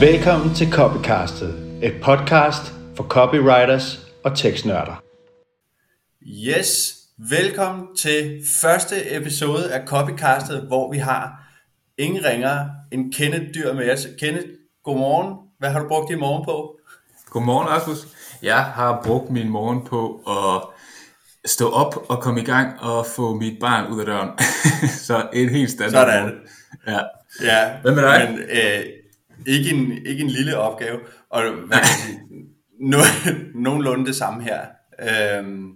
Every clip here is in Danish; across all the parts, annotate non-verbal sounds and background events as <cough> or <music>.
Velkommen til Copycastet, et podcast for copywriters og tekstnørder. Yes, velkommen til første episode af Copycastet, hvor vi har ingen ringer end Kenneth Dyr med os. Kenneth, godmorgen. Hvad har du brugt din morgen på? Godmorgen, Rasmus. Jeg har brugt min morgen på at stå op og komme i gang og få mit barn ud af døren. <laughs> så et helt standard Sådan. morgen. Ja. Ja, Hvad med dig? Men, øh, ikke, en, ikke en lille opgave, og hvad kan sige, no, nogenlunde det samme her. Øhm,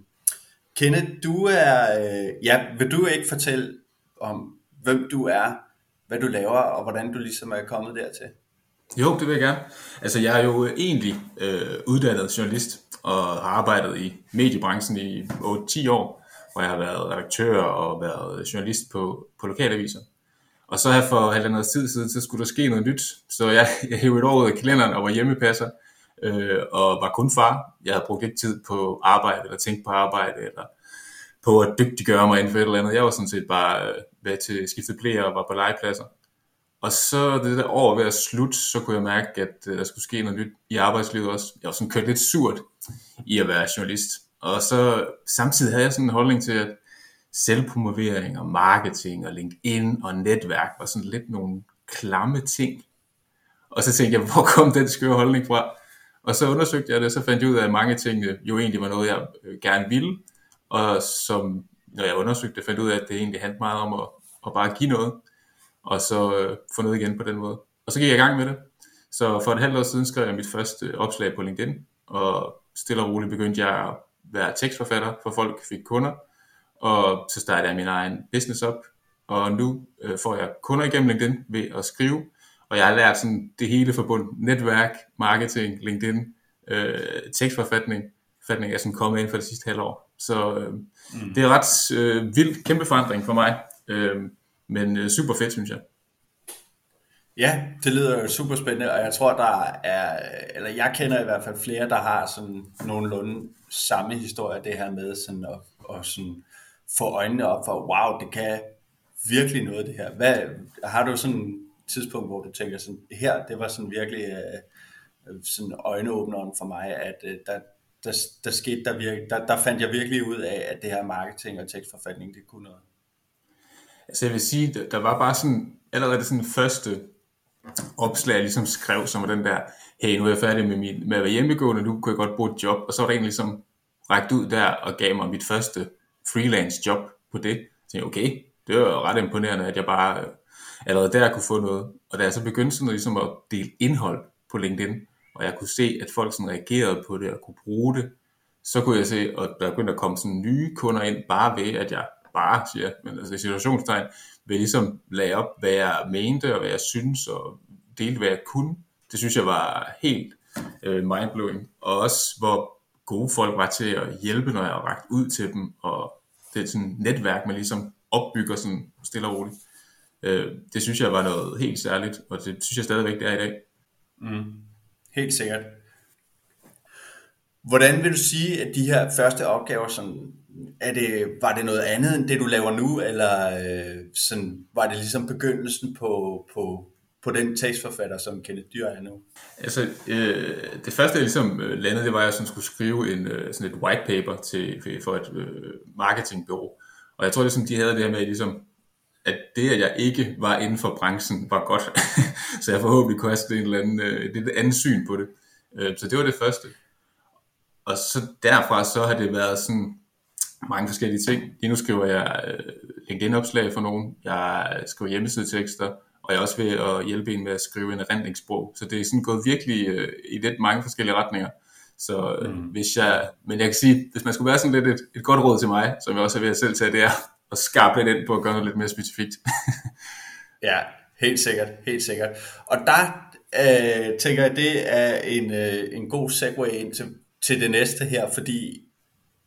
Kenneth, du er, øh, ja, vil du ikke fortælle om, hvem du er, hvad du laver, og hvordan du ligesom er kommet dertil? Jo, det vil jeg gerne. Altså, jeg er jo egentlig øh, uddannet journalist og har arbejdet i mediebranchen i 8-10 år, hvor jeg har været redaktør og været journalist på, på lokalaviser. Og så her for halvandet tid siden, så skulle der ske noget nyt. Så jeg, <laughs> jeg hævde et år ud af kalenderen og var hjemmepasser, øh, og var kun far. Jeg havde brugt lidt tid på arbejde, eller tænkt på arbejde, eller på at dygtiggøre mig inden for et eller andet. Jeg var sådan set bare øh, ved til skiftet blære og var på legepladser. Og så det der år ved at slutte, så kunne jeg mærke, at øh, der skulle ske noget nyt i arbejdslivet også. Jeg var sådan kørt lidt surt i at være journalist. Og så samtidig havde jeg sådan en holdning til, at selvpromovering og marketing og LinkedIn og netværk var sådan lidt nogle klamme ting. Og så tænkte jeg, hvor kom den skøre holdning fra? Og så undersøgte jeg det, og så fandt jeg ud af, at mange ting øh, jo egentlig var noget, jeg øh, gerne ville. Og som, når jeg undersøgte det, fandt jeg ud af, at det egentlig handlede meget om at, at bare give noget, og så øh, få noget igen på den måde. Og så gik jeg i gang med det. Så for et halvt år siden skrev jeg mit første øh, opslag på LinkedIn, og stille og roligt begyndte jeg at være tekstforfatter, for folk fik kunder, og så startede jeg min egen business op, og nu øh, får jeg kunder igennem LinkedIn ved at skrive, og jeg har lært sådan det hele forbundet, netværk, marketing, LinkedIn, øh, tekstforfatning, forfatning er sådan kommet ind for det sidste halvår. Så øh, mm. det er ret øh, vild, kæmpe forandring for mig, øh, men øh, super fedt, synes jeg. Ja, det lyder super spændende, og jeg tror, der er, eller jeg kender i hvert fald flere, der har sådan nogenlunde samme historie, det her med sådan at, at sådan få øjnene op for, wow, det kan virkelig noget det her. Hvad, har du sådan et tidspunkt, hvor du tænker sådan, her, det var sådan virkelig øh, sådan øjenåbneren for mig, at øh, der, der, der skete der virke, der, der fandt jeg virkelig ud af, at det her marketing og tekstforfatning, det kunne noget. Altså jeg vil sige, der var bare sådan, allerede sådan første opslag, jeg ligesom skrev, som var den der, hey, nu er jeg færdig med, min, med at være hjemmegående, nu kunne jeg godt bruge et job, og så var der egentlig ligesom rækket ud der og gav mig mit første freelance job på det. Så jeg okay, det var ret imponerende, at jeg bare øh, allerede der kunne få noget. Og da jeg så begyndte sådan ligesom at dele indhold på LinkedIn, og jeg kunne se, at folk sådan reagerede på det og kunne bruge det, så kunne jeg se, at der begyndte at komme sådan nye kunder ind, bare ved, at jeg bare siger, men altså i situationstegn, ved ligesom lagde op, hvad jeg mente, og hvad jeg synes, og delte, hvad jeg kunne. Det synes jeg var helt øh, mindblowing. Og også, hvor gode folk var til at hjælpe, når jeg rakte ud til dem, og det er sådan et netværk, man ligesom opbygger sådan stille og roligt. Øh, det synes jeg var noget helt særligt, og det synes jeg stadigvæk, det er i dag. Mm. Helt sikkert. Hvordan vil du sige, at de her første opgaver, sådan, er det, var det noget andet end det, du laver nu, eller øh, sådan, var det ligesom begyndelsen på, på, på den tekstforfatter, som Kenneth Dyr er nu? Altså, øh, det første, jeg ligesom øh, landede, det var, at jeg sådan skulle skrive en, øh, sådan et white paper til, øh, for et øh, marketingbureau. Og jeg tror, ligesom, de havde det her med, ligesom, at det, at jeg ikke var inden for branchen, var godt. <laughs> så jeg forhåbentlig kunne have en eller anden, øh, et andet syn på det. Øh, så det var det første. Og så derfra, så har det været sådan mange forskellige ting. Lige nu skriver jeg øh, LinkedIn-opslag for nogen. Jeg skriver hjemmesidetekster, og jeg er også ved at hjælpe en med at skrive en erindringsbog. Så det er sådan gået virkelig øh, i lidt mange forskellige retninger. Så øh, mm. hvis jeg, men jeg kan sige, hvis man skulle være sådan lidt et, et godt råd til mig, som jeg også er ved at selv tage, det er at skarpe lidt ind på at gøre noget lidt mere specifikt. <laughs> ja, helt sikkert, helt sikkert. Og der øh, tænker jeg, det er en, øh, en god segue ind til, til det næste her, fordi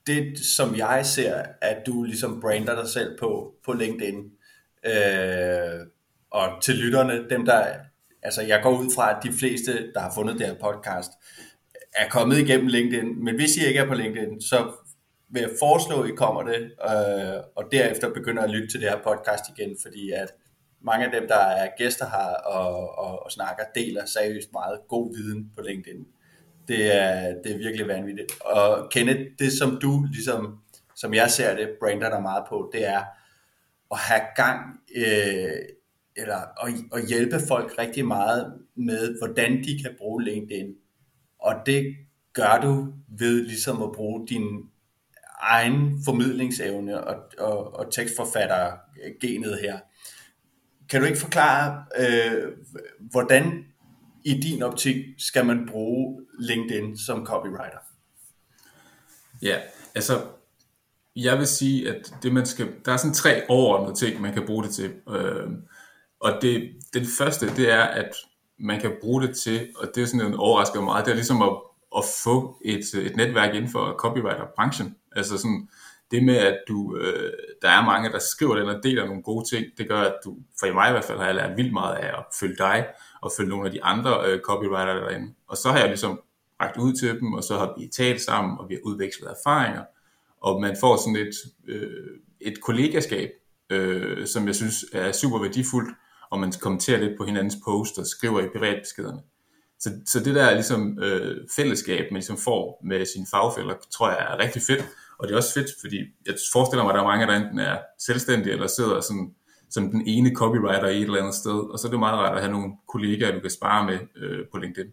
det, som jeg ser, at du ligesom brander dig selv på, på LinkedIn, øh, og til lytterne, dem der, altså jeg går ud fra, at de fleste, der har fundet det her podcast, er kommet igennem LinkedIn, men hvis I ikke er på LinkedIn, så vil jeg foreslå, at I kommer det, øh, og derefter begynder at lytte til det her podcast igen, fordi at mange af dem, der er gæster her og, og, og snakker, deler seriøst meget god viden på LinkedIn. Det er, det er virkelig vanvittigt. Og Kenneth, det som du ligesom, som jeg ser det, brander dig meget på, det er at have gang, øh, eller at, at hjælpe folk rigtig meget med, hvordan de kan bruge LinkedIn. Og det gør du ved ligesom at bruge din egen formidlingsevne og, og, og tekstforfatter-genet her. Kan du ikke forklare, øh, hvordan i din optik skal man bruge LinkedIn som copywriter? Ja, altså jeg vil sige, at det man skal, der er sådan tre overordnede ting, man kan bruge det til. Øh, og det, den første, det er, at man kan bruge det til, og det er sådan en overrasker meget, det er ligesom at, at få et, øh, et netværk inden for copywriter-branchen. Altså sådan, det med, at du, øh, der er mange, der skriver den og deler nogle gode ting, det gør, at du, for i mig i hvert fald, har jeg lært vildt meget af at følge dig, og følge nogle af de andre øh, copywriter derinde. Og så har jeg ligesom rækket ud til dem, og så har vi talt sammen, og vi har udvekslet erfaringer, og man får sådan et, øh, et kollegaskab, øh, som jeg synes er super værdifuldt, og man kommenterer lidt på hinandens post og skriver i privatbeskederne. Så, så det der ligesom øh, fællesskab, man ligesom får med sine fagfælder, tror jeg er rigtig fedt. Og det er også fedt, fordi jeg forestiller mig, at der er mange, der enten er selvstændige eller sidder sådan, som den ene copywriter i et eller andet sted. Og så er det meget rart at have nogle kollegaer, du kan spare med øh, på LinkedIn.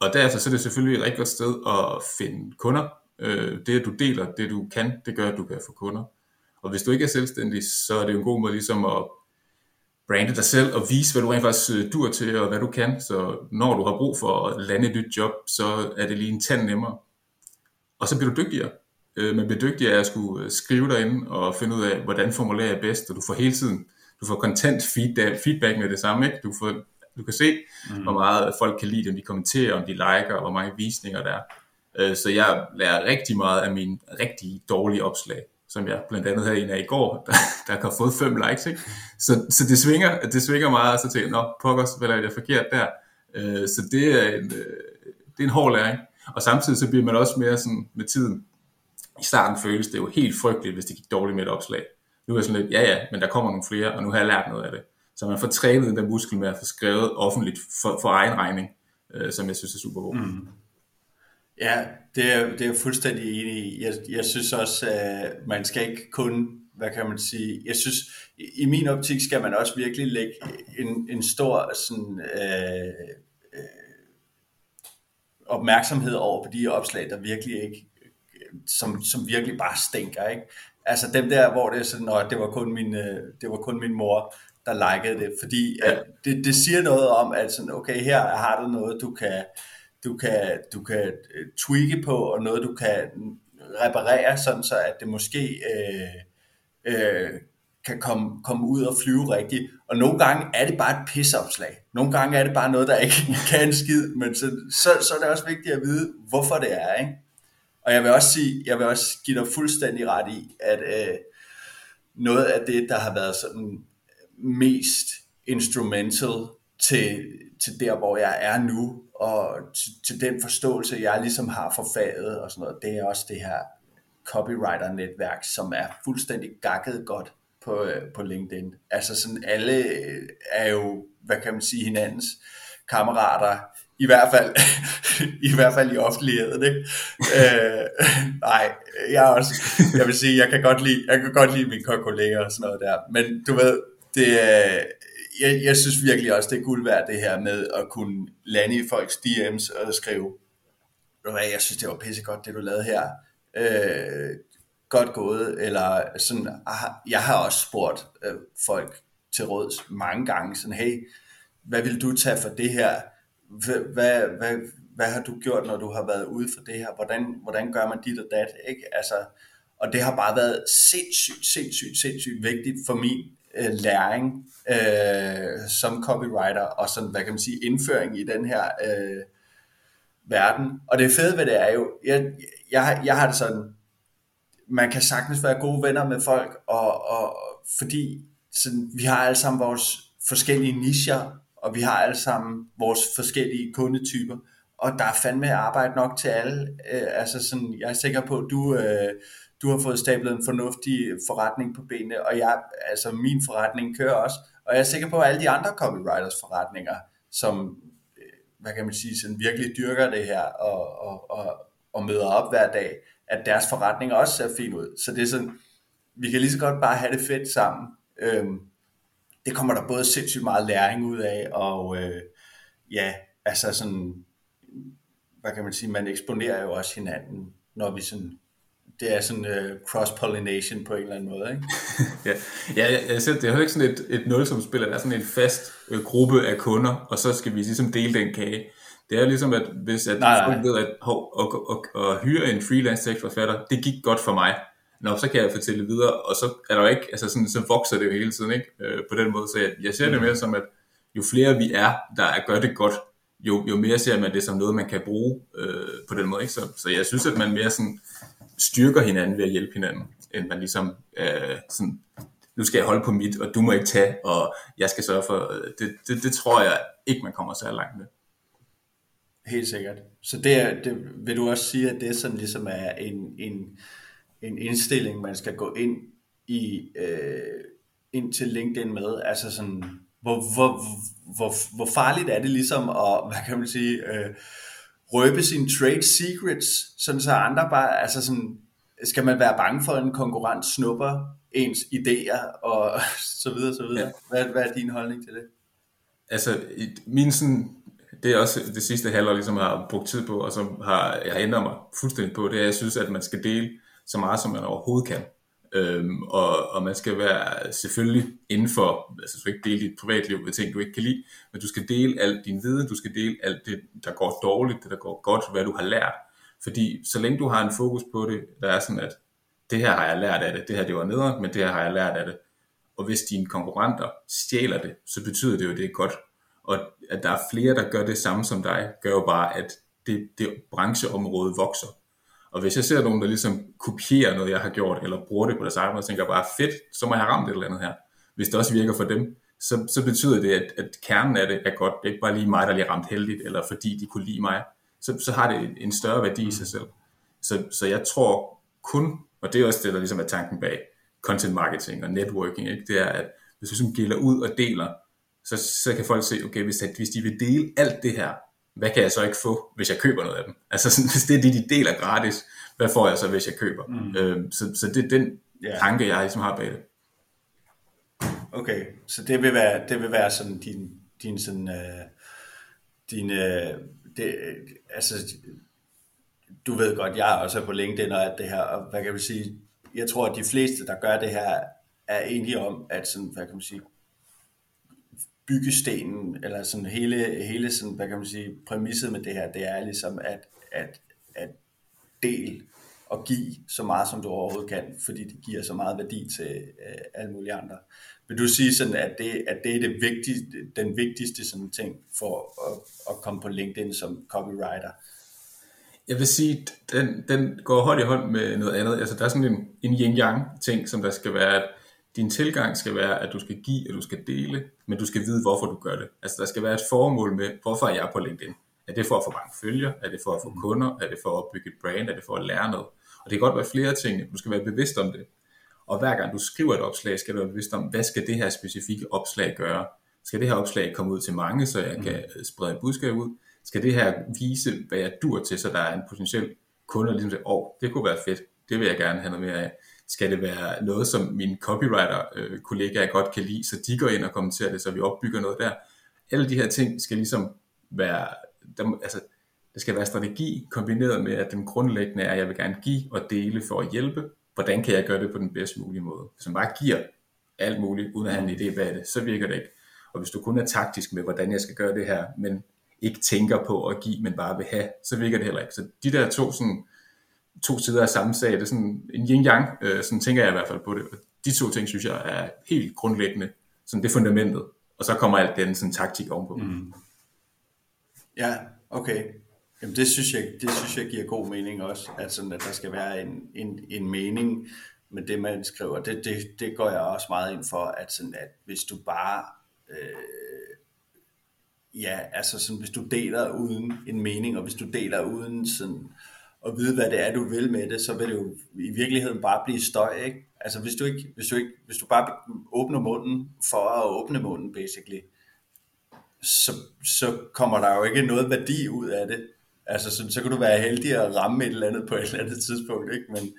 Og derefter så er det selvfølgelig et rigtig godt sted at finde kunder. Øh, det, at du deler det, du kan, det gør, at du kan få kunder. Og hvis du ikke er selvstændig, så er det jo en god måde ligesom at brande dig selv og vise, hvad du rent faktisk øh, dur til og hvad du kan. Så når du har brug for at lande et nyt job, så er det lige en tand nemmere. Og så bliver du dygtigere. Øh, man bliver dygtigere af at skulle øh, skrive derinde og finde ud af, hvordan formulerer jeg bedst, og du får hele tiden, du får kontant feedback med det samme, ikke? Du, får, du kan se, mm. hvor meget folk kan lide, om de kommenterer, om de liker, og hvor mange visninger der er. Så jeg lærer rigtig meget af mine rigtig dårlige opslag som jeg blandt andet havde en af i går, <laughs> der, der har fået fem likes. Ikke? Så, så det, svinger, det svinger meget, og så tænker jeg, nå, pokkers, hvad er det forkert der? Øh, så det er, en, øh, det er en hård læring. Og samtidig så bliver man også mere sådan med tiden. I starten føles det jo helt frygteligt, hvis det gik dårligt med et opslag. Nu er jeg sådan lidt, ja ja, men der kommer nogle flere, og nu har jeg lært noget af det. Så man får trænet den der muskel med at få skrevet offentligt for, for egen regning, øh, som jeg synes er super god. Mm. Ja, det er, det er jeg fuldstændig enig i. Jeg, jeg synes også, at man skal ikke kun, hvad kan man sige, jeg synes, i min optik skal man også virkelig lægge en, en stor sådan, øh, øh, opmærksomhed over på de opslag, der virkelig ikke, som, som virkelig bare stinker, ikke? Altså dem der, hvor det er sådan, at det var kun min, øh, det var kun min mor, der likede det, fordi at det, det siger noget om, at sådan, okay, her har du noget, du kan, du kan, du kan øh, tweake på, og noget du kan reparere, sådan så at det måske øh, øh, kan komme, komme ud og flyve rigtigt. Og nogle gange er det bare et pisseopslag. Nogle gange er det bare noget, der ikke <laughs> kan en skid, men så, så, så er det også vigtigt at vide, hvorfor det er. Ikke? Og jeg vil også sige, jeg vil også give dig fuldstændig ret i, at øh, noget af det, der har været sådan mest instrumental til, til der, hvor jeg er nu, og til, til den forståelse, jeg ligesom har for faget og sådan noget, det er også det her copywriter-netværk, som er fuldstændig gakket godt på, øh, på LinkedIn. Altså sådan alle øh, er jo, hvad kan man sige, hinandens kammerater, i hvert fald, <laughs> i hvert fald i offentligheden, ikke? øh, nej, jeg også, jeg vil sige, jeg kan godt lide, jeg kan godt lide mine kolleger og sådan noget der, men du ved, det, øh, jeg, jeg synes virkelig også, det er guld værd det her med at kunne lande i folks DM's og skrive, jeg synes, det var pissegodt, det du lavede her. Øh, godt gået, eller sådan, jeg har også spurgt øh, folk til råds mange gange, sådan, hey, hvad vil du tage for det her? Hvad, hvad, hvad, hvad har du gjort, når du har været ude for det her? Hvordan, hvordan gør man dit og dat? Ikke? Altså, og det har bare været sindssygt, sindssygt, sindssygt vigtigt for min øh, læring øh, som copywriter og sådan, hvad kan man sige, indføring i den her øh, verden. Og det fede ved det er jo, jeg, jeg, jeg har det sådan, man kan sagtens være gode venner med folk, og, og fordi sådan, vi har alle sammen vores forskellige nischer, og vi har alle sammen vores forskellige kundetyper, og der er fandme arbejde nok til alle. Øh, altså sådan, jeg er sikker på, at du, øh, du har fået stablet en fornuftig forretning på benene, og jeg, altså min forretning kører også, og jeg er sikker på, at alle de andre copywriters forretninger, som, øh, hvad kan man sige, sådan virkelig dyrker det her, og, og, og, og møder op hver dag, at deres forretning også ser fin ud. Så det er sådan, vi kan lige så godt bare have det fedt sammen. Øhm, det kommer der både sindssygt meget læring ud af, og øh, ja, altså sådan, hvad kan man sige, man eksponerer jo også hinanden, når vi sådan det er sådan uh, cross-pollination på en eller anden måde, ikke? <laughs> ja, ja jeg, jeg siger, det er jo ikke sådan et, et nulsumspil, der er sådan en fast øh, gruppe af kunder, og så skal vi ligesom dele den kage. Det er ligesom, at hvis at nej, folk nej. ved, at hov, og, og, og, og hyre en freelance tekstforfatter, det gik godt for mig. Nå, så kan jeg fortælle videre, og så er der jo ikke, altså sådan, så vokser det jo hele tiden, ikke? Øh, på den måde. Så jeg, jeg ser det mm. mere som, at jo flere vi er, der gør det godt, jo, jo mere ser man det som noget, man kan bruge øh, på den måde. Ikke? Så, så jeg synes, at man mere sådan styrker hinanden ved at hjælpe hinanden, end man ligesom øh, sådan, nu skal jeg holde på mit, og du må ikke tage, og jeg skal sørge for, øh, det, det, det tror jeg ikke, man kommer så langt med. Helt sikkert. Så det, er, det vil du også sige, at det sådan ligesom er en, en, en indstilling, man skal gå ind i øh, ind til LinkedIn med, altså sådan, hvor, hvor, hvor, hvor farligt er det ligesom at, <laughs> hvad kan man sige, øh, røbe sine trade secrets, sådan så andre bare, altså sådan, skal man være bange for, at en konkurrent snupper ens idéer og <laughs> så videre, så videre. Ja. Hvad, hvad er din holdning til det? Altså, min sådan, det er også det sidste halvår, ligesom har brugt tid på, og som har, jeg har ændret mig fuldstændig på, det er, at jeg synes, at man skal dele så meget, som man overhovedet kan. Øhm, og, og man skal være selvfølgelig inden for, altså du skal ikke dele dit privatliv med ting, du ikke kan lide, men du skal dele alt din viden, du skal dele alt det, der går dårligt, det der går godt, hvad du har lært. Fordi så længe du har en fokus på det, der er sådan, at det her har jeg lært af det, det her det var nederen, men det her har jeg lært af det. Og hvis dine konkurrenter stjæler det, så betyder det jo, at det er godt. Og at der er flere, der gør det samme som dig, gør jo bare, at det, det brancheområde vokser. Og hvis jeg ser nogen, der ligesom kopierer noget, jeg har gjort, eller bruger det på deres egen måde, tænker jeg bare, fedt, så må jeg have ramt et eller andet her. Hvis det også virker for dem, så, så betyder det, at, at kernen af det er godt. Det er ikke bare lige mig, der lige ramt heldigt, eller fordi de kunne lide mig. Så, så har det en større værdi i sig selv. Så, så jeg tror kun, og det er også det, der ligesom er tanken bag content marketing og networking, ikke? det er, at hvis du ligesom gælder ud og deler, så, så kan folk se, okay, hvis, at, hvis de vil dele alt det her, hvad kan jeg så ikke få, hvis jeg køber noget af dem? Altså sådan, <laughs> hvis det er det, de deler gratis, hvad får jeg så, hvis jeg køber? Mm. Øhm, så, så det er den yeah. tanke, jeg ligesom har bag det. Okay, så det vil være, det vil være sådan din, din sådan, øh, din, øh, det, altså, du ved godt, jeg er også på LinkedIn og alt det her, og hvad kan vi sige, jeg tror, at de fleste, der gør det her, er enige om, at sådan, hvad kan man sige, byggestenen, eller sådan hele, hele sådan, hvad kan man sige, præmisset med det her, det er ligesom at, at, at del og give så meget, som du overhovedet kan, fordi det giver så meget værdi til øh, alle mulige andre. Vil du sige sådan, at det, at det er det vigtigste, den vigtigste sådan ting for at, at komme på LinkedIn som copywriter? Jeg vil sige, den, den går hånd i hånd med noget andet. Altså, der er sådan en, en yin-yang ting, som der skal være, at din tilgang skal være, at du skal give, og du skal dele, men du skal vide, hvorfor du gør det. Altså, der skal være et formål med, hvorfor er jeg på LinkedIn? Er det for at få mange følger? Er det for at få mm. kunder? Er det for at opbygge et brand? Er det for at lære noget? Og det kan godt være flere ting. Du skal være bevidst om det. Og hver gang du skriver et opslag, skal du være bevidst om, hvad skal det her specifikke opslag gøre? Skal det her opslag komme ud til mange, så jeg kan mm. sprede et budskab ud? Skal det her vise, hvad jeg dur til, så der er en potentiel kunde, der ligesom siger, åh, oh, det kunne være fedt, det vil jeg gerne have noget mere af. Skal det være noget, som mine copywriter-kollegaer godt kan lide, så de går ind og kommenterer det, så vi opbygger noget der. Alle de her ting skal ligesom være, der, altså, det skal være strategi kombineret med, at den grundlæggende er, at jeg vil gerne give og dele for at hjælpe. Hvordan kan jeg gøre det på den bedst mulige måde? Hvis man bare giver alt muligt, uden at have en idé bag det, så virker det ikke. Og hvis du kun er taktisk med, hvordan jeg skal gøre det her, men ikke tænker på at give, men bare vil have, så virker det heller ikke. Så de der to, sådan, to sider af samme sag, det er sådan en yin-yang, øh, sådan tænker jeg i hvert fald på det. Og de to ting, synes jeg, er helt grundlæggende, sådan det fundamentet. Og så kommer alt den sådan taktik ovenpå. Mm. Ja, okay. Jamen det synes jeg, det synes jeg giver god mening også, at, sådan, at der skal være en, en, en mening med det, man skriver. Det, det, det går jeg også meget ind for, at, sådan, at hvis du bare, øh, ja, altså sådan, hvis du deler uden en mening, og hvis du deler uden sådan, og vide, hvad det er, du vil med det, så vil det jo i virkeligheden bare blive støj, ikke? Altså hvis du ikke, hvis du ikke, hvis du bare åbner munden for at åbne munden, basically, så, så kommer der jo ikke noget værdi ud af det. Altså sådan, så kan du være heldig at ramme et eller andet på et eller andet tidspunkt, ikke? Men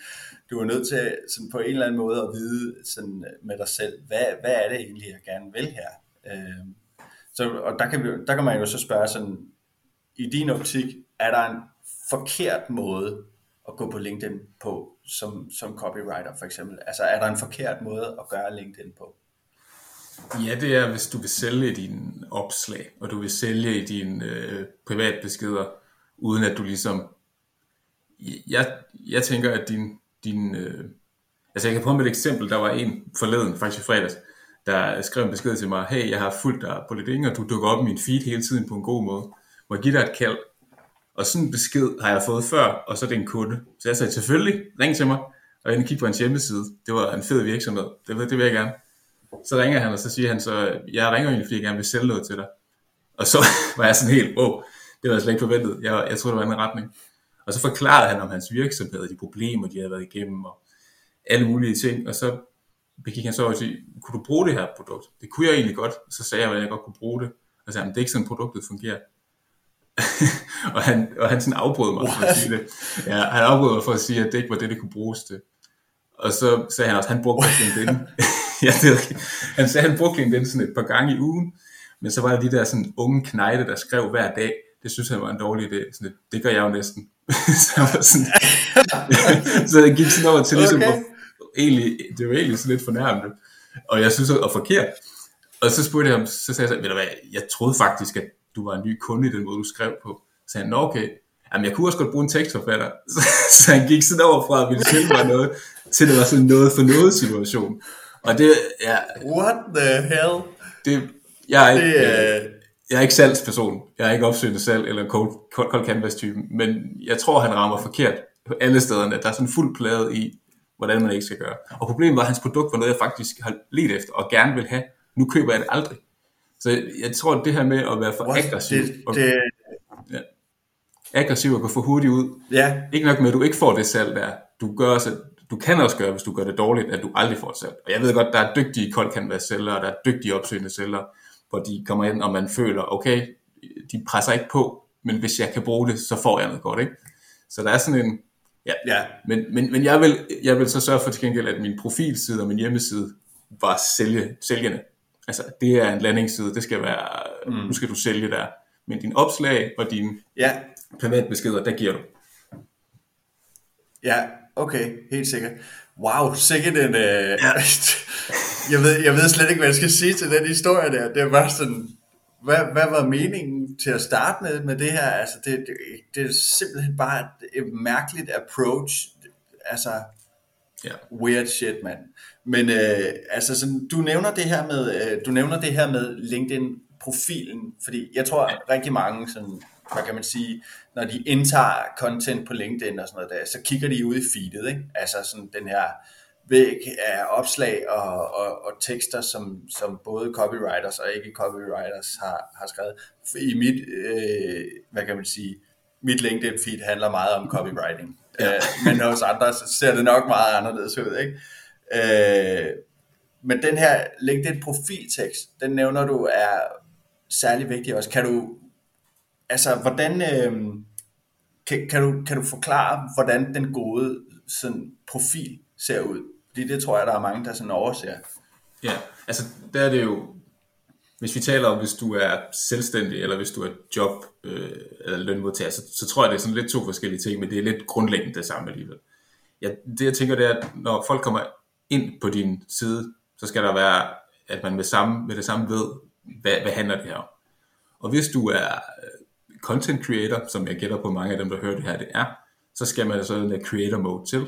du er nødt til sådan på en eller anden måde at vide sådan med dig selv, hvad, hvad er det egentlig, jeg gerne vil her? Øh, så, og der kan, vi, der kan man jo så spørge sådan, i din optik, er der en forkert måde at gå på LinkedIn på, som, som copywriter for eksempel? Altså er der en forkert måde at gøre LinkedIn på? Ja, det er, hvis du vil sælge din opslag, og du vil sælge i dine øh, privatbeskeder, uden at du ligesom... Jeg, jeg tænker, at din... din øh, altså, jeg kan prøve med et eksempel. Der var en forleden, faktisk i fredags, der skrev en besked til mig, hey, jeg har fulgt dig på lidt og du dukker op i min feed hele tiden på en god måde. Må jeg give dig et kald? Og sådan en besked har jeg fået før, og så er det en kunde. Så jeg sagde, selvfølgelig, ring til mig, og jeg kigge på hans hjemmeside. Det var en fed virksomhed, det, det vil jeg gerne. Så ringer han, og så siger han så, jeg ringer egentlig, fordi jeg gerne vil sælge noget til dig. Og så <laughs> var jeg sådan helt, åh, det var jeg slet ikke forventet. Jeg, jeg troede, det var en retning. Og så forklarede han om hans virksomhed, de problemer, de havde været igennem, og alle mulige ting. Og så begik han så over til, kunne du bruge det her produkt? Det kunne jeg egentlig godt. Så sagde jeg, at jeg godt kunne bruge det. Og så sagde han, det er ikke sådan, produktet fungerer. <laughs> og han, og han sådan afbrød mig for at sige det. Ja, han afbrød mig for at sige, at det ikke var det, det kunne bruges til. Og så sagde han også, at han brugte LinkedIn. <laughs> ja, det, han sagde, at han brugte LinkedIn sådan et par gange i ugen. Men så var der de der sådan unge knejde, der skrev hver dag. Det synes han var en dårlig idé. Sådan, det gør jeg jo næsten. <laughs> så, var sådan, så jeg gik sådan over til ligesom, okay. egentlig, det var egentlig sådan lidt fornærmende. Og jeg synes, det var forkert. Og så spurgte jeg ham, så sagde jeg, ved du hvad, jeg troede faktisk, at du var en ny kunde i den måde, du skrev på. Så sagde han, okay, Jamen, jeg kunne også godt bruge en tekstforfatter. <laughs> Så, så han gik sådan over fra at ville sælge mig noget, til det var sådan noget for noget situation. Og det, ja... What the hell? Det, jeg er ikke, det, uh... jeg er ikke salgsperson. Jeg er ikke opsøgende salg eller cold, cold, cold canvas typen. Men jeg tror, han rammer forkert på alle stederne. Der er sådan fuld plade i, hvordan man ikke skal gøre. Og problemet var, at hans produkt var noget, jeg faktisk har let efter og gerne vil have. Nu køber jeg det aldrig. Så jeg tror, at det her med at være for What? aggressiv, det, og, det... Ja, aggressiv og gå for hurtigt ud, ja. ikke nok med, at du ikke får det salg der, du, gør også, du kan også gøre, hvis du gør det dårligt, at du aldrig får et salg. Og jeg ved godt, der er dygtige kold canvas sælgere, der er dygtige opsøgende sælgere, hvor de kommer ind, og man føler, okay, de presser ikke på, men hvis jeg kan bruge det, så får jeg noget godt, ikke? Så der er sådan en, ja, ja. men, men, men jeg, vil, jeg vil så sørge for til gengæld, at min profilside og min hjemmeside var sælge, sælgende. Altså, det er en landingsside, det skal være, mm. nu skal du sælge der. Men din opslag og dine ja. privatbeskeder, der giver du. Ja, okay, helt sikkert. Wow, sikkert en... Øh, ja. <laughs> jeg, ved, jeg ved slet ikke, hvad jeg skal sige til den historie der. Det var sådan, hvad, hvad var meningen til at starte med, med det her? Altså, det, det, det er simpelthen bare et, et mærkeligt approach. Altså, ja. weird shit, mand. Men øh, altså, sådan, du nævner det her med, øh, du nævner det her med LinkedIn profilen, fordi jeg tror at rigtig mange sådan, hvad kan man sige, når de indtager content på LinkedIn og sådan noget der, så kigger de ud i feedet, ikke? Altså sådan den her væg af opslag og, og, og tekster, som, som både copywriters og ikke copywriters har, har skrevet. I mit, øh, hvad kan man sige, mit LinkedIn feed handler meget om copywriting. Ja. Øh, men hos andre så ser det nok meget anderledes ud, ikke? Øh, men den her LinkedIn profiltekst, den nævner du er særlig vigtig også. Kan du, altså hvordan, øh, kan, kan, du, kan du forklare, hvordan den gode sådan, profil ser ud? Fordi det tror jeg, der er mange, der sådan overser. Ja, altså der er det jo, hvis vi taler om, hvis du er selvstændig, eller hvis du er job øh, eller lønmodtager, så, så tror jeg, det er sådan lidt to forskellige ting, men det er lidt grundlæggende det samme alligevel. Ja, det jeg tænker, det er, at når folk kommer ind på din side, så skal der være, at man med, samme, med det samme ved, hvad, hvad handler det her om. Og hvis du er øh, content creator, som jeg gætter på mange af dem, der hører det her, det er, så skal man sådan den creator mode til,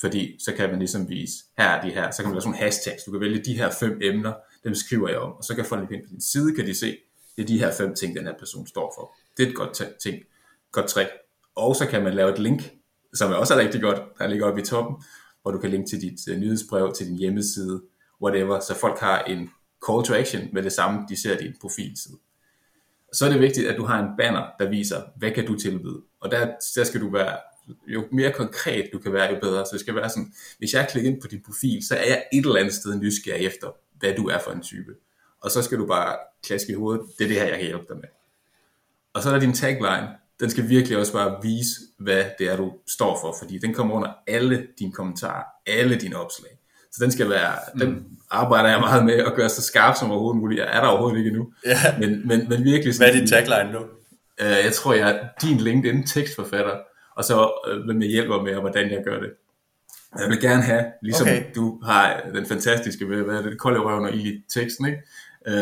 fordi så kan man ligesom vise, her er de her, så kan man lave sådan hashtags, du kan vælge de her fem emner, dem skriver jeg om, og så kan folk ind på din side, kan de se, det er de her fem ting, den her person står for. Det er et godt ting, godt trick. Og så kan man lave et link, som er også er rigtig godt, der ligger oppe i toppen, hvor du kan linke til dit uh, nyhedsbrev, til din hjemmeside, whatever, så folk har en call to action med det samme, de ser din profilside. Så er det vigtigt, at du har en banner, der viser, hvad kan du tilbyde. Og der, der skal du være jo mere konkret du kan være, jo bedre. Så det skal være sådan, hvis jeg klikker ind på din profil, så er jeg et eller andet sted nysgerrig efter, hvad du er for en type. Og så skal du bare klaske i hovedet, det er det her, jeg kan hjælpe dig med. Og så er der din tagline, den skal virkelig også bare vise, hvad det er, du står for, fordi den kommer under alle dine kommentarer, alle dine opslag. Så den skal være, mm. den arbejder jeg meget med at gøre så skarp som overhovedet muligt. Jeg er der overhovedet ikke endnu. Ja. Men, men, men virkelig sådan, Hvad er din tagline nu? Øh, jeg tror, jeg er din LinkedIn tekstforfatter, og så øh, hvem jeg hjælper med, og hvordan jeg gør det. Jeg vil gerne have, ligesom okay. du har den fantastiske, hvad er det, kolde røven og i teksten, ikke? Øh,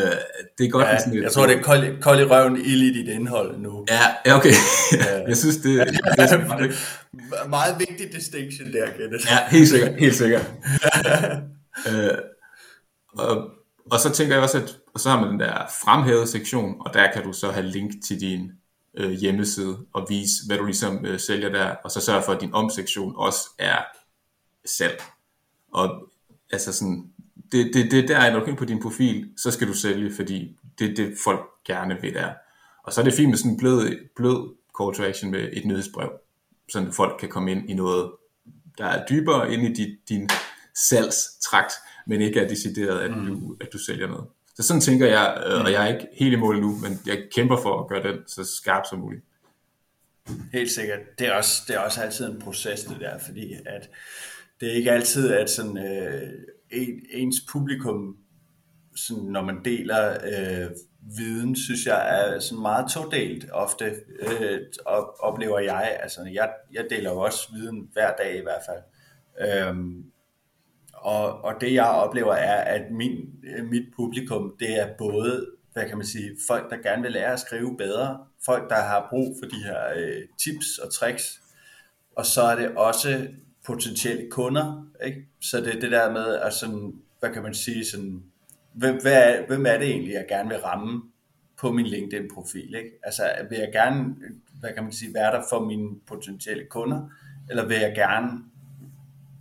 det er godt ja, sådan et, Jeg tror, det er kold, kold i røven, ild i dit indhold nu. Ja, ja okay. <laughs> jeg synes, det, det er sådan, <laughs> meget vigtig distinction der, Kenneth. Ja, helt sikkert, helt sikkert. <laughs> øh, og, og så tænker jeg også, at og så har man den der fremhævede sektion, og der kan du så have link til din øh, hjemmeside og vise, hvad du ligesom øh, sælger der, og så sørge for, at din omsektion også er salg. Og altså sådan, det, det, det der, når du på din profil, så skal du sælge, fordi det er det, folk gerne vil der. Og så er det fint med sådan en blød, blød call to action med et nyhedsbrev, så folk kan komme ind i noget, der er dybere ind i dit, din salgstrakt, men ikke er decideret, at du, mm. at du sælger noget. Så sådan tænker jeg, øh, og mm. jeg er ikke helt i mål nu, men jeg kæmper for at gøre den så skarp som muligt. Helt sikkert. Det er også, det er også altid en proces, det der, fordi at det er ikke altid, at sådan, øh, en, ens publikum, sådan, når man deler øh, viden, synes jeg er sådan meget todelt ofte, øh, op, oplever jeg. Altså, jeg, jeg deler jo også viden hver dag i hvert fald. Øhm, og, og det jeg oplever er, at min, mit publikum, det er både, hvad kan man sige, folk, der gerne vil lære at skrive bedre, folk, der har brug for de her øh, tips og tricks, og så er det også potentielle kunder, ikke? Så det er det der med, at sådan, hvad kan man sige, sådan, hvem, hvad er, hvem er det egentlig, jeg gerne vil ramme på min LinkedIn-profil, ikke? Altså, vil jeg gerne, hvad kan man sige, være der for mine potentielle kunder, eller vil jeg gerne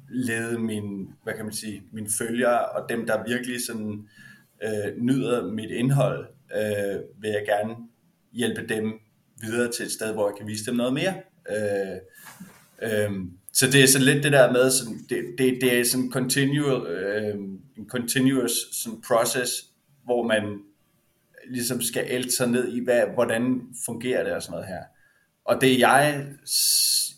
lede min, hvad kan man sige, mine følgere, og dem, der virkelig sådan, øh, nyder mit indhold, øh, vil jeg gerne hjælpe dem videre til et sted, hvor jeg kan vise dem noget mere. Øh, øh, så det er sådan lidt det der med, sådan, det, det, det er sådan continual, øh, en continuous sådan process, hvor man ligesom skal ælte sig ned i, hvad, hvordan fungerer det og sådan noget her. Og det jeg,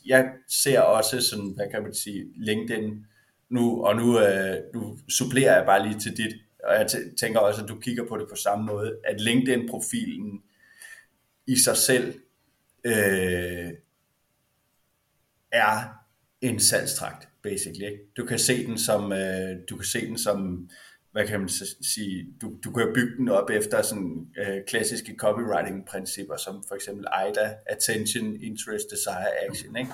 jeg ser også sådan, hvad kan man sige, LinkedIn nu, og nu, øh, nu supplerer jeg bare lige til dit, og jeg tænker også, at du kigger på det på samme måde, at LinkedIn-profilen i sig selv øh, er en salgstrakt, basically. Ikke? Du kan se den som, øh, du kan se den som, hvad kan man sige, du, du kan bygge den op efter sådan øh, klassiske copywriting-principper, som for eksempel AIDA, Attention, Interest, Desire, Action. Ikke?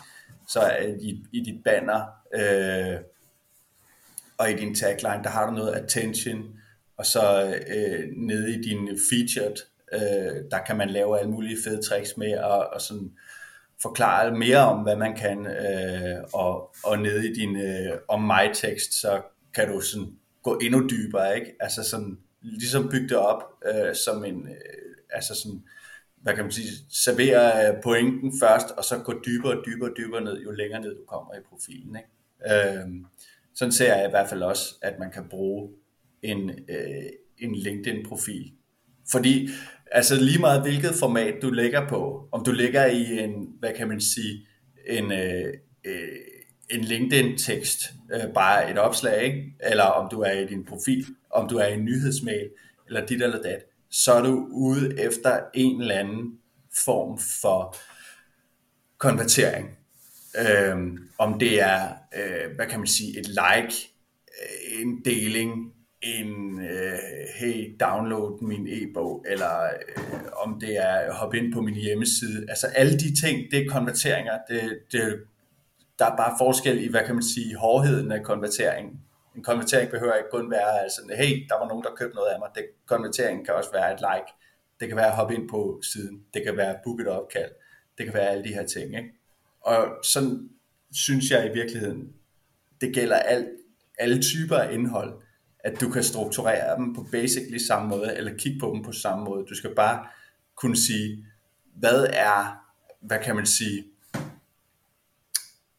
Så øh, i, i dit banner øh, og i din tagline, der har du noget attention, og så øh, nede i din featured, øh, der kan man lave alle mulige fede tricks med, og, og sådan forklare mere om, hvad man kan, øh, og, og nede i din øh, om mig tekst, så kan du sådan gå endnu dybere, ikke? Altså sådan, ligesom bygge det op øh, som en, øh, altså sådan, hvad kan man sige, servere øh, pointen først, og så gå dybere og dybere og dybere ned, jo længere ned du kommer i profilen, ikke? Øh, sådan ser jeg i hvert fald også, at man kan bruge en, øh, en LinkedIn-profil. Fordi Altså lige meget hvilket format du lægger på, om du ligger i en, hvad kan man sige, en, øh, øh, en LinkedIn-tekst, øh, bare et opslag, ikke? eller om du er i din profil, om du er i en nyhedsmail, eller dit eller dat, så er du ude efter en eller anden form for konvertering. Øh, om det er, øh, hvad kan man sige, et like, øh, en deling, en øh, hey, download min e-bog, eller øh, om det er hoppe ind på min hjemmeside. Altså alle de ting, det er konverteringer. Det, det, der er bare forskel i, hvad kan man sige, hårdheden af konverteringen. En konvertering behøver ikke kun være altså, hey, der var nogen, der købte noget af mig. Det, konverteringen kan også være et like. Det kan være at hoppe ind på siden. Det kan være at booke et opkald. Det kan være alle de her ting. Ikke? Og sådan synes jeg i virkeligheden, det gælder alt, alle typer af indhold at du kan strukturere dem på basically samme måde, eller kigge på dem på samme måde. Du skal bare kunne sige, hvad er, hvad kan man sige,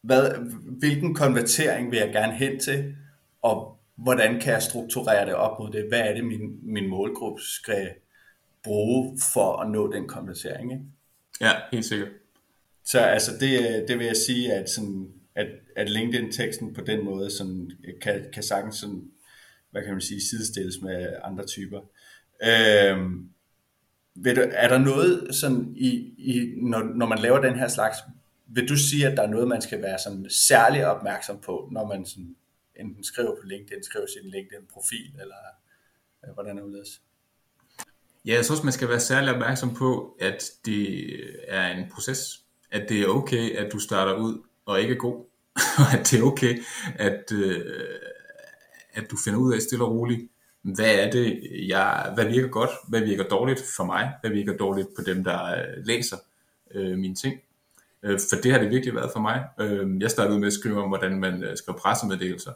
hvad, hvilken konvertering vil jeg gerne hen til, og hvordan kan jeg strukturere det op mod det? Hvad er det, min, min målgruppe skal bruge for at nå den konvertering? Ikke? Ja, helt sikkert. Så altså det, det vil jeg sige, at, sådan, at, at LinkedIn-teksten på den måde sådan, kan, kan sagtens sådan, hvad kan man sige, sidestilles med andre typer. Øh, ved du, er der noget sådan i, i når, når man laver den her slags, vil du sige, at der er noget, man skal være sådan særlig opmærksom på, når man sådan enten skriver på LinkedIn, skriver sin LinkedIn-profil, eller øh, hvordan er det Ja, jeg synes, man skal være særlig opmærksom på, at det er en proces. At det er okay, at du starter ud og ikke er god. Og <laughs> at det er okay, at, øh, at du finder ud af stille og roligt, hvad er det, jeg, hvad virker godt, hvad virker dårligt for mig, hvad virker dårligt på dem, der øh, læser øh, mine ting. Øh, for det har det virkelig været for mig. Øh, jeg startede med at skrive om, hvordan man øh, skriver pressemeddelelser,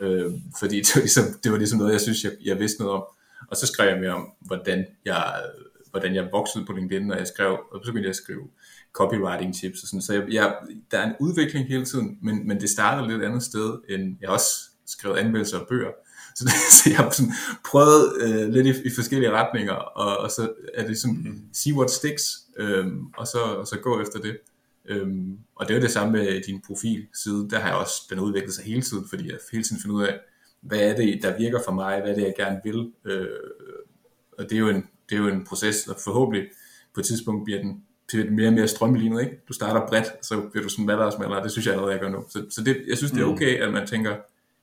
øh, fordi <laughs> det var, ligesom, det var ligesom noget, jeg synes, jeg, jeg vidste noget om. Og så skrev jeg mere om, hvordan jeg, hvordan jeg voksede på LinkedIn, når jeg skrev, og så begyndte jeg at skrive copywriting tips og sådan. Så jeg, jeg, der er en udvikling hele tiden, men, men det starter lidt andet sted, end jeg også skrev anmeldelser af bøger. <laughs> Så, så jeg har sådan prøvet øh, lidt i, i forskellige retninger, og, og så er det sådan, mm. see what sticks, øh, og, så, og så gå efter det. Øhm, og det er jo det samme med din profilside, der har jeg også, den udviklet sig hele tiden, fordi jeg hele tiden finder ud af, hvad er det, der virker for mig, hvad er det, jeg gerne vil. Øh, og det er, jo en, det er jo en proces, og forhåbentlig på et tidspunkt bliver den, bliver den mere og mere strømlignet. Ikke? Du starter bredt, så bliver du sådan smallere, det synes jeg allerede, jeg gør nu. Så, så det, jeg synes, det er mm. okay, at man tænker,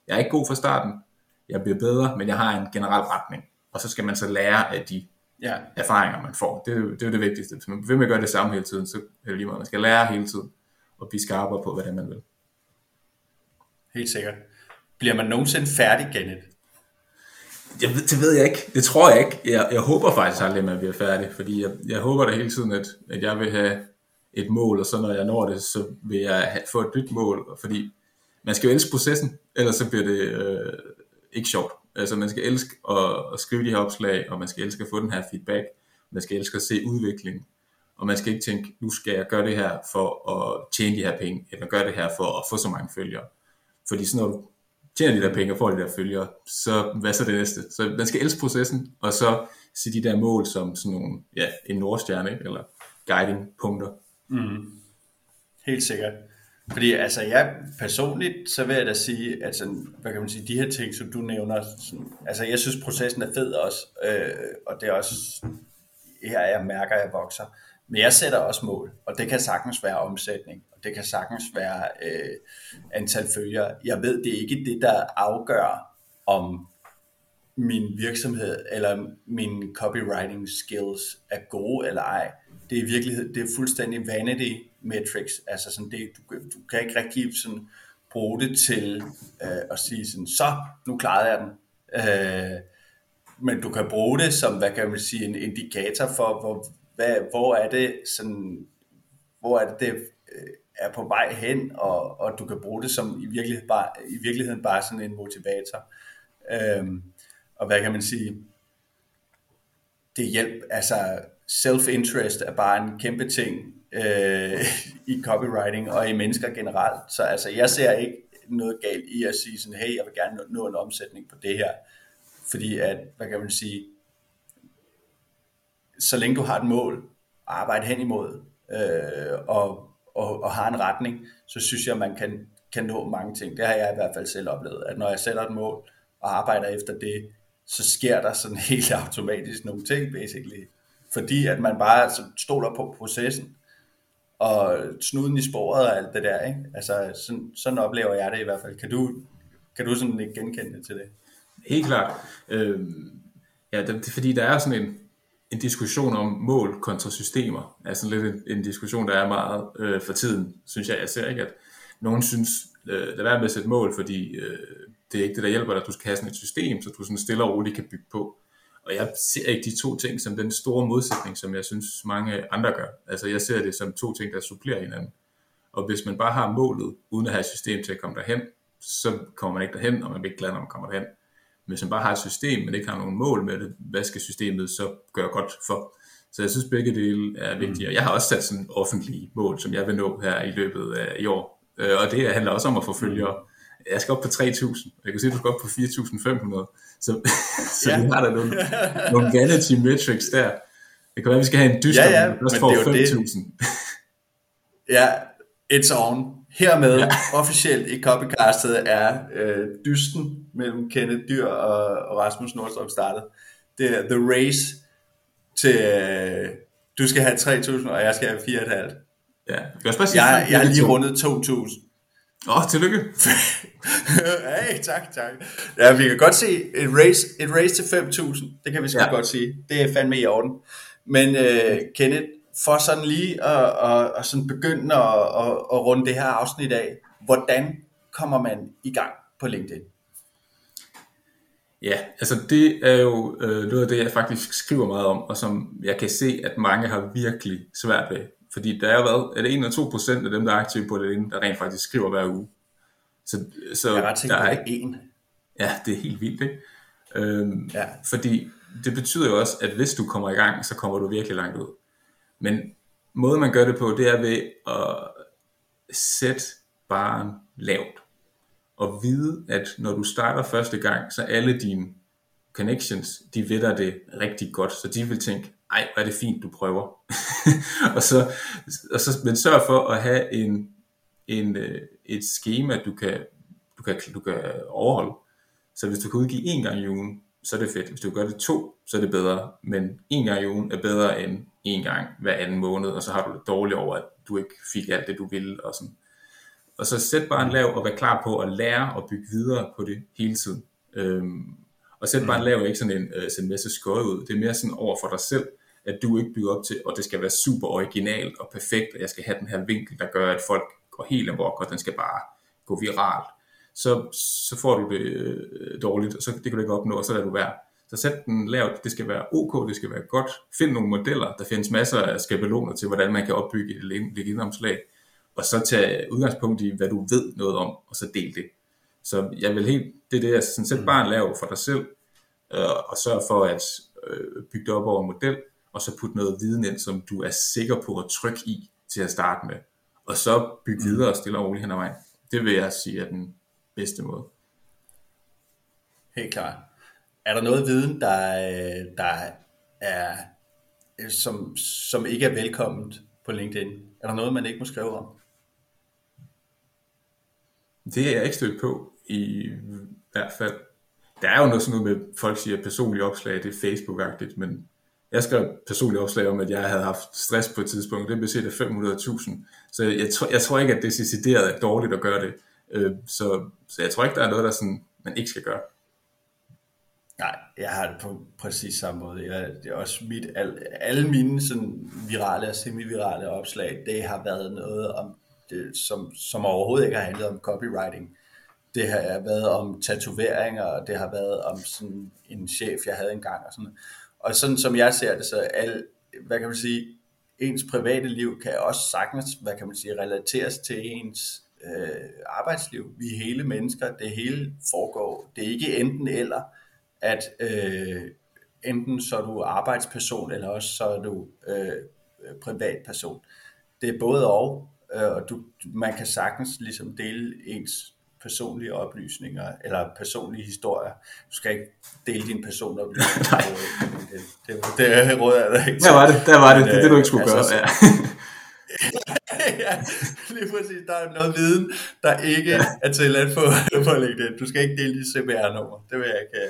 jeg er ikke god fra starten, jeg bliver bedre, men jeg har en generel retning. Og så skal man så lære af de ja. erfaringer, man får. Det, det er jo det vigtigste. Hvis man vil med at gøre det samme hele tiden, så er det lige meget. Man skal lære hele tiden og blive skarpere på, hvad det er, man vil. Helt sikkert. Bliver man nogensinde færdig, Kenneth? Jeg, det ved jeg ikke. Det tror jeg ikke. Jeg, jeg håber faktisk aldrig, at man bliver færdig, fordi jeg, jeg håber da hele tiden, at, at jeg vil have et mål, og så når jeg når det, så vil jeg have, få et nyt mål, fordi man skal jo elske processen, ellers så bliver det øh, ikke sjovt. Altså man skal elske at, at skrive de her opslag, og man skal elske at få den her feedback, man skal elske at se udviklingen, og man skal ikke tænke, nu skal jeg gøre det her for at tjene de her penge, eller gøre det her for at få så mange følgere. Fordi sådan når du tjener de der penge og får de der følgere, så hvad så det næste? Så man skal elske processen, og så se de der mål som sådan nogle, ja, en nordstjerne, eller guiding punkter. Mm. Helt sikkert. Fordi altså jeg personligt, så vil jeg da sige, at sådan, hvad kan man sige, de her ting, som du nævner, sådan, altså jeg synes processen er fed også, øh, og det er også her, jeg mærker, at jeg vokser. Men jeg sætter også mål, og det kan sagtens være omsætning, og det kan sagtens være øh, antal følgere. Jeg ved, det er ikke det, der afgør, om min virksomhed eller min copywriting skills er gode eller ej. Det er i virkeligheden, det er fuldstændig vanity metrics. Altså sådan det, du, du kan ikke rigtig sådan bruge det til øh, at sige sådan, så nu klarede jeg den. Øh, men du kan bruge det som, hvad kan man sige, en indikator for, hvor, hvad, hvor er det sådan, hvor er det, det øh, er på vej hen, og, og du kan bruge det som i virkeligheden bare, i virkeligheden bare sådan en motivator. Øh, og hvad kan man sige, det hjælp, altså self-interest er bare en kæmpe ting øh, <laughs> i copywriting og i mennesker generelt. Så altså, jeg ser ikke noget galt i at sige sådan, hey, jeg vil gerne nå en omsætning på det her. Fordi at, hvad kan man sige, så længe du har et mål at arbejde hen imod, øh, og, og, og har en retning, så synes jeg, man kan, kan nå mange ting. Det har jeg i hvert fald selv oplevet, at når jeg sætter et mål og arbejder efter det, så sker der sådan <laughs> helt automatisk nogle ting, basically. Fordi at man bare altså, stoler på processen, og snuden i sporet og alt det der, ikke? Altså, sådan, sådan oplever jeg det i hvert fald. Kan du, kan du sådan ikke genkende det til det? Helt klart. Øh, ja, det, det, fordi der er sådan en, en diskussion om mål kontra systemer. Altså lidt en, en diskussion, der er meget øh, for tiden, synes jeg. Jeg ser ikke, at nogen synes, øh, lad være med at sætte mål, fordi øh, det er ikke det, der hjælper dig. Du skal have sådan et system, så du sådan stille og roligt kan bygge på. Og jeg ser ikke de to ting som den store modsætning, som jeg synes mange andre gør. Altså jeg ser det som to ting, der supplerer hinanden. Og hvis man bare har målet, uden at have et system til at komme derhen, så kommer man ikke derhen, og man bliver ikke glad, når man kommer derhen. Men hvis man bare har et system, men ikke har nogen mål med det, hvad skal systemet så gøre godt for? Så jeg synes, begge dele er vigtige. Mm. Jeg har også sat sådan offentlige mål, som jeg vil nå her i løbet af i år. Øh, og det handler også om at få følgere. Jeg skal op på 3.000, jeg kan se, at du skal op på 4.500, så, <laughs> så ja. vi har der nogle, nogle vanity metrics der. Det kan være, at vi skal have en dyster, ja, ja, men får 5.000. Ja, it's on. Hermed ja. officielt i copycastet er øh, dysten mellem Kenneth Dyr og, og Rasmus Nordstrøm startet. Det er The Race til, øh, du skal have 3.000, og jeg skal have 4.500. Ja, jeg, sige, jeg, jeg har lige rundet 2.000. Åh, oh, tillykke. <laughs> hey, tak, tak. Ja, vi kan godt se et race, et race til 5.000. Det kan vi så ja. godt sige. Det er fandme i orden. Men uh, Kenneth, for sådan lige at, at, at sådan begynde at, at, at runde det her afsnit af, hvordan kommer man i gang på LinkedIn? Ja, altså det er jo øh, noget af det, jeg faktisk skriver meget om, og som jeg kan se, at mange har virkelig svært ved. Fordi der er været, er det 1 eller 2 procent af dem, der er aktive på LinkedIn, der rent faktisk skriver hver uge. Så, så jeg har der er ikke en. Ja, det er helt vildt, ikke? Øhm, ja. Fordi det betyder jo også, at hvis du kommer i gang, så kommer du virkelig langt ud. Men måden man gør det på, det er ved at sætte barn lavt. Og vide, at når du starter første gang, så alle dine connections, de ved dig det rigtig godt, så de vil tænke, ej, hvor er det fint, du prøver. <laughs> og så, og så, men sørg for at have en, en, øh, et schema, du kan, du, kan, du kan overholde. Så hvis du kan udgive en gang i ugen, så er det fedt. Hvis du gør det to, så er det bedre. Men en gang i ugen er bedre end en gang hver anden måned, og så har du det dårligt over, at du ikke fik alt det, du ville. Og, sådan. og så sæt bare en lav og vær klar på at lære og bygge videre på det hele tiden. Øhm, og sæt bare en lav ikke sådan en, øh, sådan en masse skøj ud. Det er mere sådan over for dig selv, at du ikke bygger op til, og det skal være super originalt og perfekt, og jeg skal have den her vinkel, der gør, at folk går helt amok, og den skal bare gå viralt. Så, så får du det øh, dårligt, og så det kan du ikke opnå, og så lader du være. Så sæt den lavt, det skal være ok, det skal være godt. Find nogle modeller, der findes masser af skabeloner til, hvordan man kan opbygge et LinkedIn-omslag, og så tage udgangspunkt i, hvad du ved noget om, og så del det. Så jeg vil helt, det er det, jeg sådan, sæt bare en lav for dig selv, øh, og sørg for at øh, bygge det op over en model, og så putte noget viden ind, som du er sikker på at trykke i til at starte med. Og så bygge mm. videre og stille og roligt hen ad vejen. Det vil jeg sige er den bedste måde. Helt klart. Er der noget viden, der, der er, som, som ikke er velkomment på LinkedIn? Er der noget, man ikke må skrive om? Det er jeg ikke stødt på, i hvert fald. Der er jo noget sådan noget med, folk siger, at personlige opslag, det er Facebook-agtigt, men jeg skrev personlige opslag om, at jeg havde haft stress på et tidspunkt. Det blev set af 500.000. Så jeg, tror, jeg tror ikke, at det decideret er dårligt at gøre det. Øh, så, så jeg tror ikke, der er noget, der sådan, man ikke skal gøre. Nej, jeg har det på præcis samme måde. Jeg, det er også mit, al, alle mine sådan virale og semi-virale opslag, det har været noget om det, som, som overhovedet ikke har handlet om copywriting. Det har været om tatoveringer, og det har været om sådan en chef, jeg havde engang. Og sådan og sådan som jeg ser det, så al, hvad kan man sige, ens private liv kan også sagtens, hvad kan man sige, relateres til ens øh, arbejdsliv. Vi er hele mennesker, det hele foregår. Det er ikke enten eller, at øh, enten så er du arbejdsperson, eller også så er du øh, privatperson. Det er både og, øh, og du, man kan sagtens ligesom dele ens personlige oplysninger, eller personlige historier. Du skal ikke dele dine personoplysninger. <laughs> Nej. Det, det, det, det råder jeg dig ikke Der var det, der var det. Det er det, du ikke skulle altså, gøre. Ja. <laughs> ja, lige præcis. Der er noget viden, der ikke ja. er tilladt på, <laughs> på LinkedIn. Du skal ikke dele dit CPR-nummer. Det vil jeg ikke,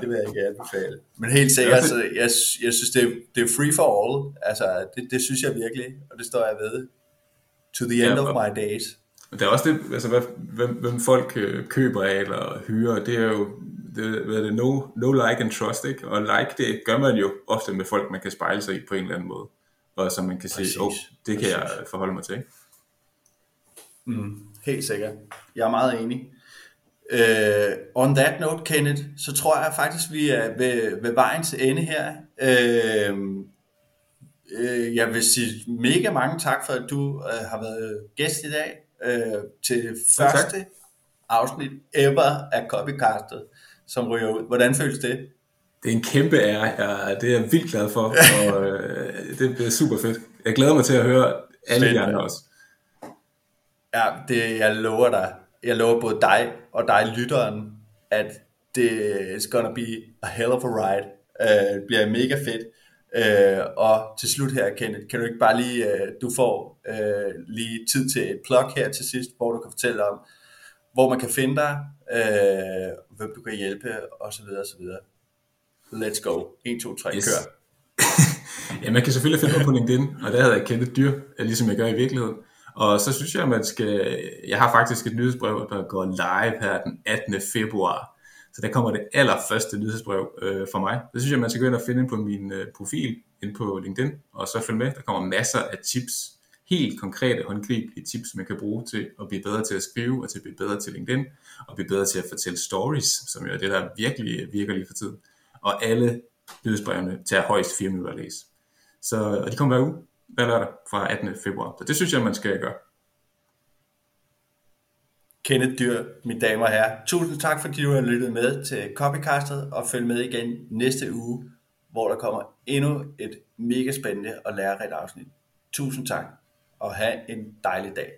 det vil jeg ikke anbefale. Men helt sikkert, så jeg, jeg synes, det er, det er free for all. Altså, det, det synes jeg virkelig, og det står jeg ved. To the end ja, of my days. Men det er også det, altså hvad, hvem, hvem folk øh, køber af eller hyrer, det er jo det, hvad er det, no, no like and trust, ikke? Og like, det gør man jo ofte med folk, man kan spejle sig i på en eller anden måde. Og så man kan sige, åh, oh, det kan jeg forholde mig til, ikke? Mm, helt sikkert. Jeg er meget enig. Uh, on that note, Kenneth, så tror jeg faktisk, vi er ved, ved vejens ende her. Uh, uh, jeg vil sige mega mange tak for, at du uh, har været gæst i dag øh, til første afsnit ever af Copycastet, som ryger ud. Hvordan føles det? Det er en kæmpe ære. Jeg, det er jeg vildt glad for, <laughs> og øh, det bliver super fedt. Jeg glæder mig til at høre alle fedt, de andre også. Ja, det, jeg lover dig. Jeg lover både dig og dig, lytteren, at det is gonna be a hell of a ride. Uh, det bliver mega fedt. Uh, og til slut her, Kenneth, kan du ikke bare lige, uh, du får uh, lige tid til et plug her til sidst, hvor du kan fortælle om, hvor man kan finde dig, uh, hvem du kan hjælpe, osv. osv. Let's go. 1, 2, 3, yes. kør. <laughs> ja, man kan selvfølgelig finde mig på LinkedIn, og der hedder jeg Kenneth Dyr, ligesom jeg gør i virkeligheden. Og så synes jeg, at man skal... Jeg har faktisk et nyhedsbrev, der går live her den 18. februar. Så der kommer det allerførste nyhedsbrev øh, for mig. Det synes jeg, man skal gå ind og finde på min øh, profil ind på LinkedIn, og så følge med. Der kommer masser af tips, helt konkrete, håndgribelige tips, man kan bruge til at blive bedre til at skrive, og til at blive bedre til LinkedIn, og blive bedre til at fortælle stories, som jo er det, der virkelig virker lige for tiden. Og alle nyhedsbrevene tager højst 4 minutter at læse. Så, og de kommer hver uge, hver lørdag fra 18. februar. Så det synes jeg, man skal gøre. Kenneth Dyr, mine damer og herrer. Tusind tak, fordi du har lyttet med til Copycastet, og følg med igen næste uge, hvor der kommer endnu et mega spændende og lærerigt afsnit. Tusind tak, og have en dejlig dag.